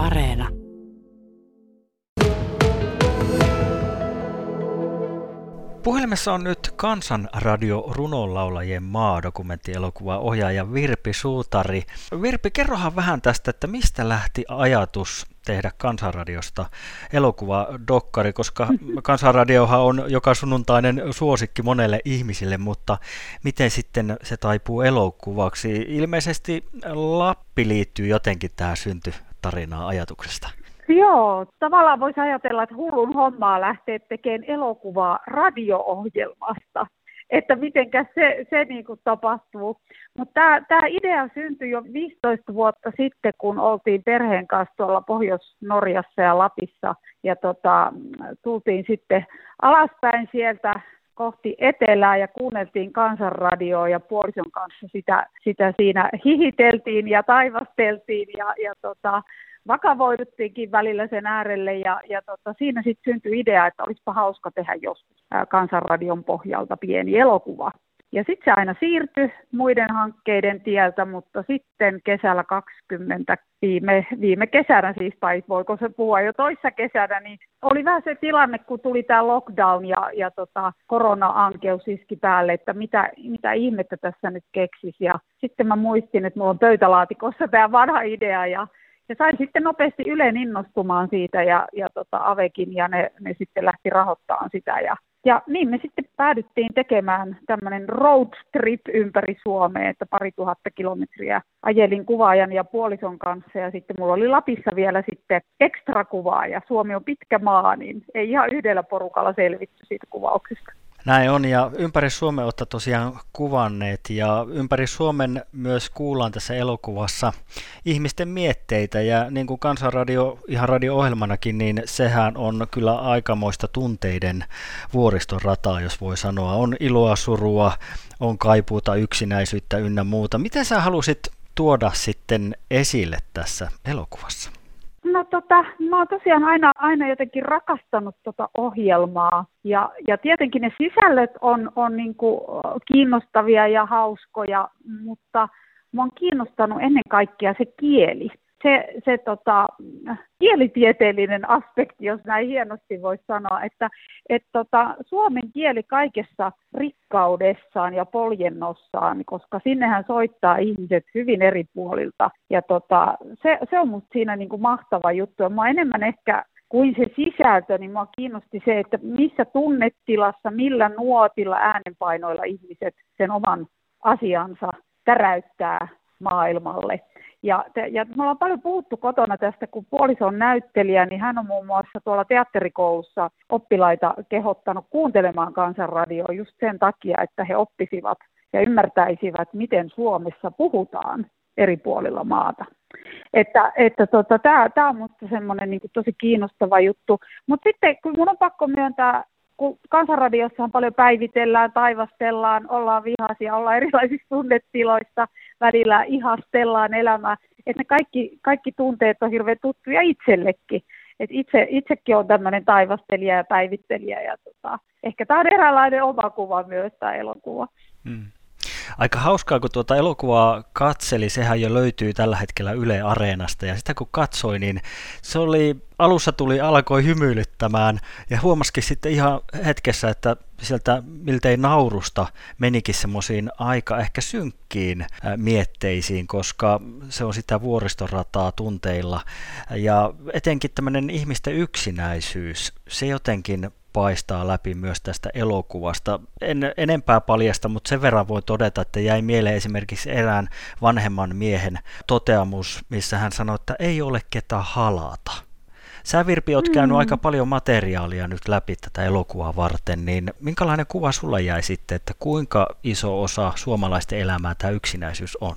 Areena. Puhelimessa on nyt Kansanradio runonlaulajien maa dokumenttielokuva ohjaaja Virpi Suutari. Virpi, kerrohan vähän tästä, että mistä lähti ajatus tehdä Kansanradiosta elokuva dokkari, koska Kansanradiohan on joka sunnuntainen suosikki monelle ihmisille, mutta miten sitten se taipuu elokuvaksi? Ilmeisesti Lappi liittyy jotenkin tähän syntytarinaan ajatuksesta. Joo, tavallaan voisi ajatella, että hullun hommaa lähtee tekemään elokuvaa radio-ohjelmasta, että miten se, se niin kuin tapahtuu. Mutta tämä idea syntyi jo 15 vuotta sitten, kun oltiin perheen kanssa tuolla Pohjois-Norjassa ja Lapissa, ja tota, tultiin sitten alaspäin sieltä kohti etelää ja kuunneltiin kansanradioa ja puolison kanssa sitä, sitä siinä hihiteltiin ja taivasteltiin ja, ja tota, vakavoiduttiinkin välillä sen äärelle ja, ja tota, siinä sitten syntyi idea, että olisipa hauska tehdä joskus kansanradion pohjalta pieni elokuva. Ja sitten se aina siirtyi muiden hankkeiden tieltä, mutta sitten kesällä 20, viime, viime kesänä siis, tai voiko se puhua jo toissa kesänä, niin oli vähän se tilanne, kun tuli tämä lockdown ja, ja tota, korona-ankeus iski päälle, että mitä, mitä ihmettä tässä nyt keksisi. Ja sitten mä muistin, että mulla on pöytälaatikossa tämä vanha idea ja ja sain sitten nopeasti Ylen innostumaan siitä ja, ja tota Avekin ja ne, ne sitten lähti rahoittamaan sitä. Ja, ja niin me sitten päädyttiin tekemään tämmöinen road trip ympäri Suomea, että pari tuhatta kilometriä ajelin kuvaajan ja puolison kanssa ja sitten mulla oli Lapissa vielä sitten ekstra kuvaaja. Suomi on pitkä maa, niin ei ihan yhdellä porukalla selvitty siitä kuvauksesta. Näin on ja ympäri Suomen olette tosiaan kuvanneet ja ympäri Suomen myös kuullaan tässä elokuvassa ihmisten mietteitä ja niin kuin Kansanradio ihan radio-ohjelmanakin, niin sehän on kyllä aikamoista tunteiden vuoriston rataa, jos voi sanoa. On iloa, surua, on kaipuuta, yksinäisyyttä ynnä muuta. Miten sä halusit tuoda sitten esille tässä elokuvassa? No tota, mä oon tosiaan aina, aina jotenkin rakastanut tota ohjelmaa. Ja, ja tietenkin ne sisällöt on, on niin kuin kiinnostavia ja hauskoja, mutta mä oon kiinnostanut ennen kaikkea se kieli se, se tota, kielitieteellinen aspekti, jos näin hienosti voisi sanoa, että et tota, suomen kieli kaikessa rikkaudessaan ja poljennossaan, koska sinnehän soittaa ihmiset hyvin eri puolilta. Ja tota, se, se on minusta siinä niin kuin mahtava juttu. Mä enemmän ehkä kuin se sisältö, niin minua kiinnosti se, että missä tunnetilassa, millä nuotilla, äänenpainoilla ihmiset sen oman asiansa täräyttää maailmalle. Ja, te, ja me ollaan paljon puhuttu kotona tästä, kun puoliso on näyttelijä, niin hän on muun muassa tuolla teatterikoulussa oppilaita kehottanut kuuntelemaan kansanradioa just sen takia, että he oppisivat ja ymmärtäisivät, miten Suomessa puhutaan eri puolilla maata. Että, että tota, tämä on minusta semmoinen niin tosi kiinnostava juttu. Mutta sitten kun minun on pakko myöntää, kun kansanradiossahan paljon päivitellään, taivastellaan, ollaan vihaisia, ollaan erilaisissa tunnetiloissa, välillä ihastellaan elämää, että ne kaikki, kaikki tunteet on hirveän tuttuja itsellekin. Et itse, itsekin on tämmöinen taivastelija ja päivittelijä ja tota, ehkä tämä on eräänlainen oma kuva myös tämä elokuva. Hmm. Aika hauskaa, kun tuota elokuvaa katseli, sehän jo löytyy tällä hetkellä Yle Areenasta, ja sitä kun katsoi, niin se oli, alussa tuli, alkoi hymyilyttämään, ja huomasikin sitten ihan hetkessä, että sieltä miltei naurusta menikin semmoisiin aika ehkä synkkiin mietteisiin, koska se on sitä vuoristorataa tunteilla, ja etenkin tämmöinen ihmisten yksinäisyys, se jotenkin paistaa läpi myös tästä elokuvasta. En enempää paljasta, mutta sen verran voi todeta, että jäi mieleen esimerkiksi erään vanhemman miehen toteamus, missä hän sanoi, että ei ole ketään halata. Sä Virpi oot käynyt mm. aika paljon materiaalia nyt läpi tätä elokuvaa varten, niin minkälainen kuva sulla jäi sitten, että kuinka iso osa suomalaisten elämää tämä yksinäisyys on?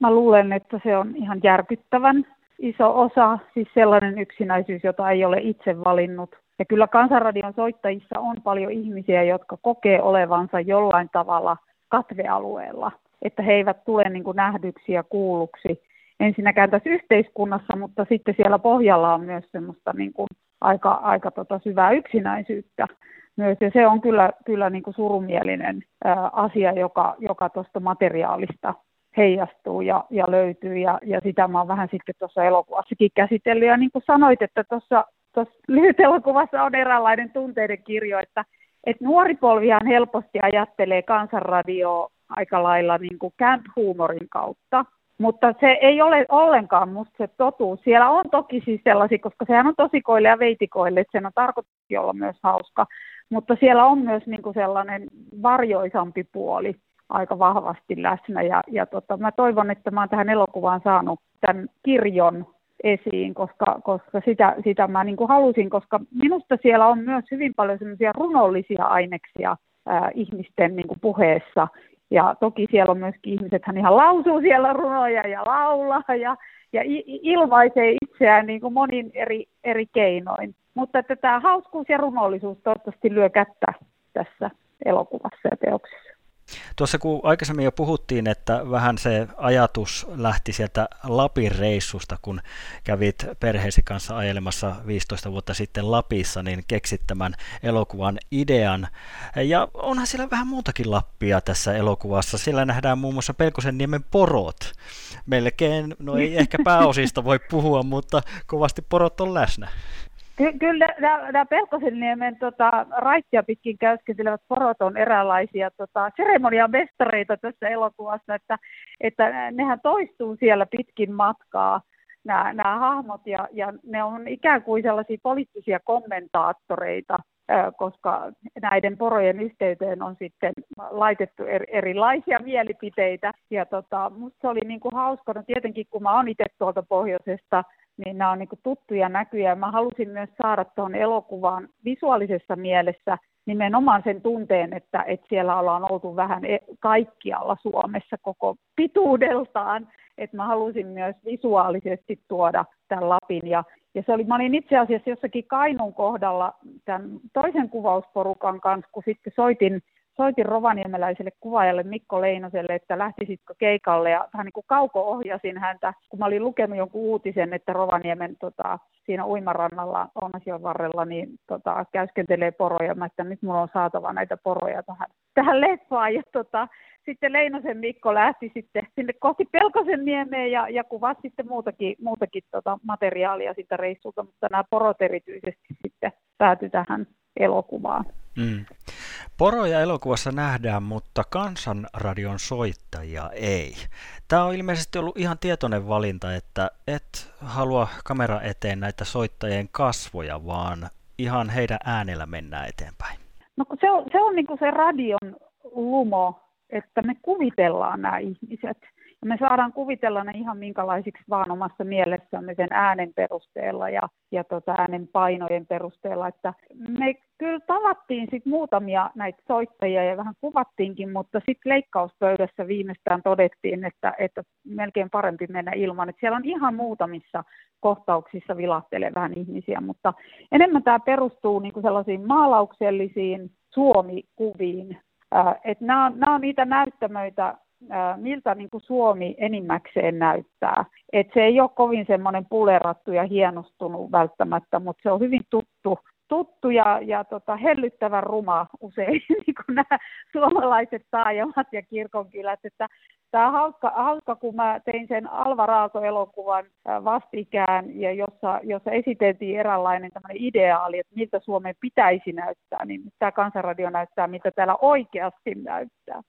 Mä luulen, että se on ihan järkyttävän iso osa, siis sellainen yksinäisyys, jota ei ole itse valinnut ja kyllä Kansanradion soittajissa on paljon ihmisiä, jotka kokee olevansa jollain tavalla katvealueella, että he eivät tule niin kuin nähdyksi ja kuulluksi ensinnäkään tässä yhteiskunnassa, mutta sitten siellä pohjalla on myös semmoista niin kuin aika, aika tota syvää yksinäisyyttä myös. Ja se on kyllä, kyllä niin kuin surumielinen ää, asia, joka, joka tuosta materiaalista heijastuu ja, ja löytyy ja, ja sitä mä oon vähän sitten tuossa elokuvassakin käsitellyt ja niin kuin sanoit, että tuossa lyhyt elokuvassa on eräänlainen tunteiden kirjo, että, että nuori polvihan helposti ajattelee kansanradioa aika lailla niin kuin camp-huumorin kautta, mutta se ei ole ollenkaan musta se totuus. Siellä on toki siis sellaisia, koska sehän on tosikoille ja veitikoille, että sen on tarkoitus olla myös hauska, mutta siellä on myös niin kuin sellainen varjoisampi puoli aika vahvasti läsnä. Ja, ja tota, mä toivon, että mä oon tähän elokuvaan saanut tämän kirjon esiin, koska, koska sitä, sitä mä niin kuin halusin, koska minusta siellä on myös hyvin paljon semmoisia runollisia aineksia ää, ihmisten niin kuin puheessa. Ja toki siellä on myöskin ihmiset, hän ihan lausuu siellä runoja ja laulaa ja, ja ilmaisee itseään niin kuin monin eri, eri keinoin. Mutta että tämä hauskuus ja runollisuus toivottavasti lyö kättä tässä elokuvassa ja teoksessa. Tuossa kun aikaisemmin jo puhuttiin, että vähän se ajatus lähti sieltä Lapin reissusta, kun kävit perheesi kanssa ajelemassa 15 vuotta sitten Lapissa, niin keksit tämän elokuvan idean. Ja onhan siellä vähän muutakin Lappia tässä elokuvassa. Siellä nähdään muun muassa Pelkosen niemen porot. Melkein, no ei ehkä pääosista voi puhua, mutta kovasti porot on läsnä. Ky- kyllä nämä Pelkosenniemen tota, raittia pitkin käyskentelevät porot on eräänlaisia tota, seremoniamestareita tässä elokuvassa, että, että nehän toistuu siellä pitkin matkaa nämä, nämä hahmot ja, ja ne on ikään kuin sellaisia poliittisia kommentaattoreita, koska näiden porojen yhteyteen on sitten laitettu erilaisia mielipiteitä. Ja tota, musta se oli niin kuin hauska, no tietenkin kun mä oon itse tuolta pohjoisesta niin nämä on niin tuttuja näkyjä. Mä halusin myös saada tuohon elokuvaan visuaalisessa mielessä nimenomaan sen tunteen, että, että siellä ollaan oltu vähän e- kaikkialla Suomessa koko pituudeltaan. Että mä halusin myös visuaalisesti tuoda tämän Lapin. Ja, ja se oli, mä olin itse asiassa jossakin Kainun kohdalla tämän toisen kuvausporukan kanssa, kun sitten soitin soitin rovaniemeläiselle kuvaajalle Mikko Leinoselle, että lähtisitkö keikalle ja vähän niin kuin kauko-ohjasin häntä, kun mä olin lukenut jonkun uutisen, että Rovaniemen tota, siinä uimarannalla Oonasian varrella niin tota, käyskentelee poroja. Mä että nyt mulla on saatava näitä poroja tähän, tähän leffaan. Ja tota, sitten Leinosen Mikko lähti sitten sinne kohti Pelkosen niemeen ja, ja kuvasi sitten muutakin, muutakin tota materiaalia siitä reissulta, mutta nämä porot erityisesti sitten päätyi tähän elokuvaan. Mm. Poroja elokuvassa nähdään, mutta kansanradion soittajia ei. Tämä on ilmeisesti ollut ihan tietoinen valinta, että et halua kamera eteen näitä soittajien kasvoja, vaan ihan heidän äänellä mennään eteenpäin. No se on se, on niin se radion lumo, että me kuvitellaan nämä ihmiset me saadaan kuvitella ne ihan minkälaisiksi vaan omassa mielessämme sen äänen perusteella ja, ja tota äänen painojen perusteella. Että me kyllä tavattiin sit muutamia näitä soittajia ja vähän kuvattiinkin, mutta sitten leikkauspöydässä viimeistään todettiin, että, että melkein parempi mennä ilman. Että siellä on ihan muutamissa kohtauksissa vilahtelee vähän ihmisiä, mutta enemmän tämä perustuu niinku sellaisiin maalauksellisiin suomikuviin. Että nämä on, on niitä näyttämöitä, miltä niin kuin Suomi enimmäkseen näyttää. Et se ei ole kovin semmoinen pulerattu ja hienostunut välttämättä, mutta se on hyvin tuttu, tuttu ja, ja tota, hellyttävän ruma usein niin kuin nämä suomalaiset taajamat ja kirkonkylät. Että Tämä on hauska, hauska, kun mä tein sen Alva Raato-elokuvan vastikään, ja jossa, jossa esiteltiin eräänlainen ideaali, että miltä Suomen pitäisi näyttää, niin tämä kansanradio näyttää, mitä täällä oikeasti näyttää.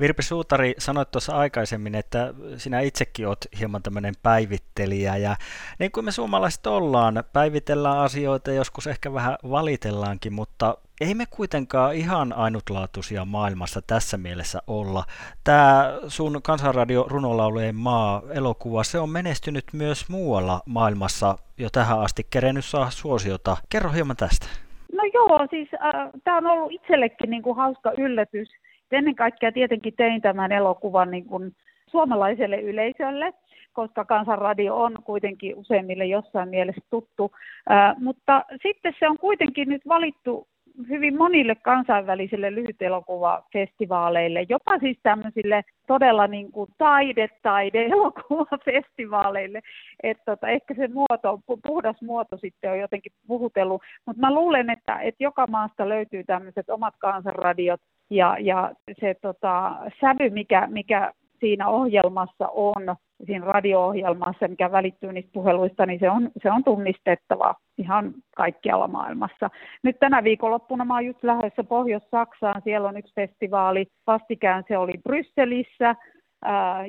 Virpi Suutari, sanoit tuossa aikaisemmin, että sinä itsekin olet hieman tämmöinen päivittelijä ja niin kuin me suomalaiset ollaan, päivitellään asioita, joskus ehkä vähän valitellaankin, mutta ei me kuitenkaan ihan ainutlaatuisia maailmassa tässä mielessä olla. Tämä sun kansanradio runolaulujen maa elokuva, se on menestynyt myös muualla maailmassa jo tähän asti kerennyt saa suosiota. Kerro hieman tästä. No joo, siis äh, tämä on ollut itsellekin niin kuin hauska yllätys ennen kaikkea tietenkin tein tämän elokuvan niin kuin suomalaiselle yleisölle, koska kansanradio on kuitenkin useimmille jossain mielessä tuttu. Ää, mutta sitten se on kuitenkin nyt valittu hyvin monille kansainvälisille lyhytelokuvafestivaaleille, jopa siis tämmöisille todella niin kuin taide, taide elokuvafestivaaleille. Että tota, ehkä se muoto, puhdas muoto sitten on jotenkin puhutellut, mutta mä luulen, että, että joka maasta löytyy tämmöiset omat kansanradiot, ja, ja se tota, sävy, mikä, mikä siinä ohjelmassa on, siinä radio-ohjelmassa, mikä välittyy niistä puheluista, niin se on, se on tunnistettava ihan kaikkialla maailmassa. Nyt tänä viikonloppuna mä oon just lähdössä Pohjois-Saksaan, siellä on yksi festivaali, vastikään se oli Brysselissä,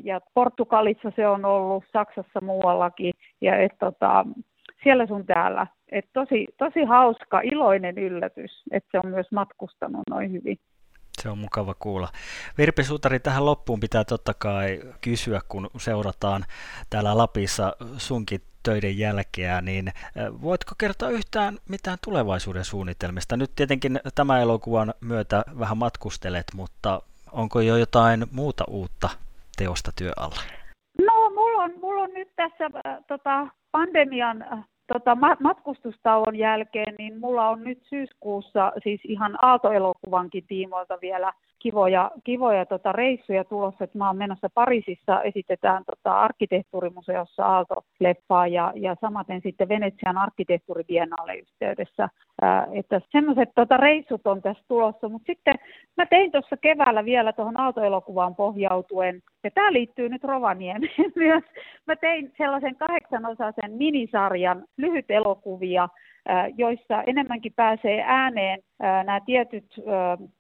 ja Portugalissa se on ollut, Saksassa muuallakin, ja et, tota, siellä sun täällä. Et tosi, tosi hauska, iloinen yllätys, että se on myös matkustanut noin hyvin. Se on mukava kuulla. Virpi Sutari, tähän loppuun pitää totta kai kysyä, kun seurataan täällä Lapissa sunkin töiden jälkeä, niin voitko kertoa yhtään mitään tulevaisuuden suunnitelmista? Nyt tietenkin tämä elokuvan myötä vähän matkustelet, mutta onko jo jotain muuta uutta teosta työalla? No, mulla on, mulla on nyt tässä tota, pandemian tota, matkustustauon jälkeen, niin mulla on nyt syyskuussa siis ihan Aalto-elokuvankin tiimoilta vielä kivoja, kivoja tota, reissuja tulossa. että mä oon menossa Pariisissa, esitetään tota, arkkitehtuurimuseossa Aalto-leffaa ja, ja samaten sitten Venetsian arkkitehtuuribiennaale yhteydessä. Ää, että semmoiset tota, reissut on tässä tulossa, mutta sitten mä tein tuossa keväällä vielä tuohon Aalto-elokuvaan pohjautuen, ja tämä liittyy nyt Rovaniemeen myös. Mä tein sellaisen kahdeksanosaisen minisarjan lyhyt elokuvia, joissa enemmänkin pääsee ääneen nämä tietyt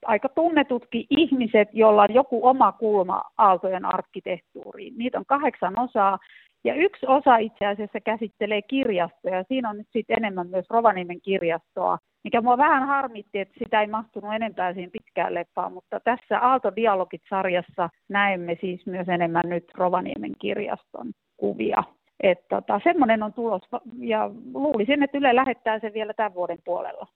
aika tunnetutkin ihmiset, joilla on joku oma kulma Aaltojen arkkitehtuuriin. Niitä on kahdeksan osaa. Ja yksi osa itse asiassa käsittelee kirjastoja. Siinä on nyt sitten enemmän myös Rovaniemen kirjastoa, mikä mua vähän harmitti, että sitä ei mahtunut enempää siihen pitkään leppaan, mutta tässä Aalto-dialogit-sarjassa näemme siis myös enemmän nyt Rovaniemen kirjaston kuvia. Tota, semmoinen on tulos ja luulisin, että Yle lähettää sen vielä tämän vuoden puolella.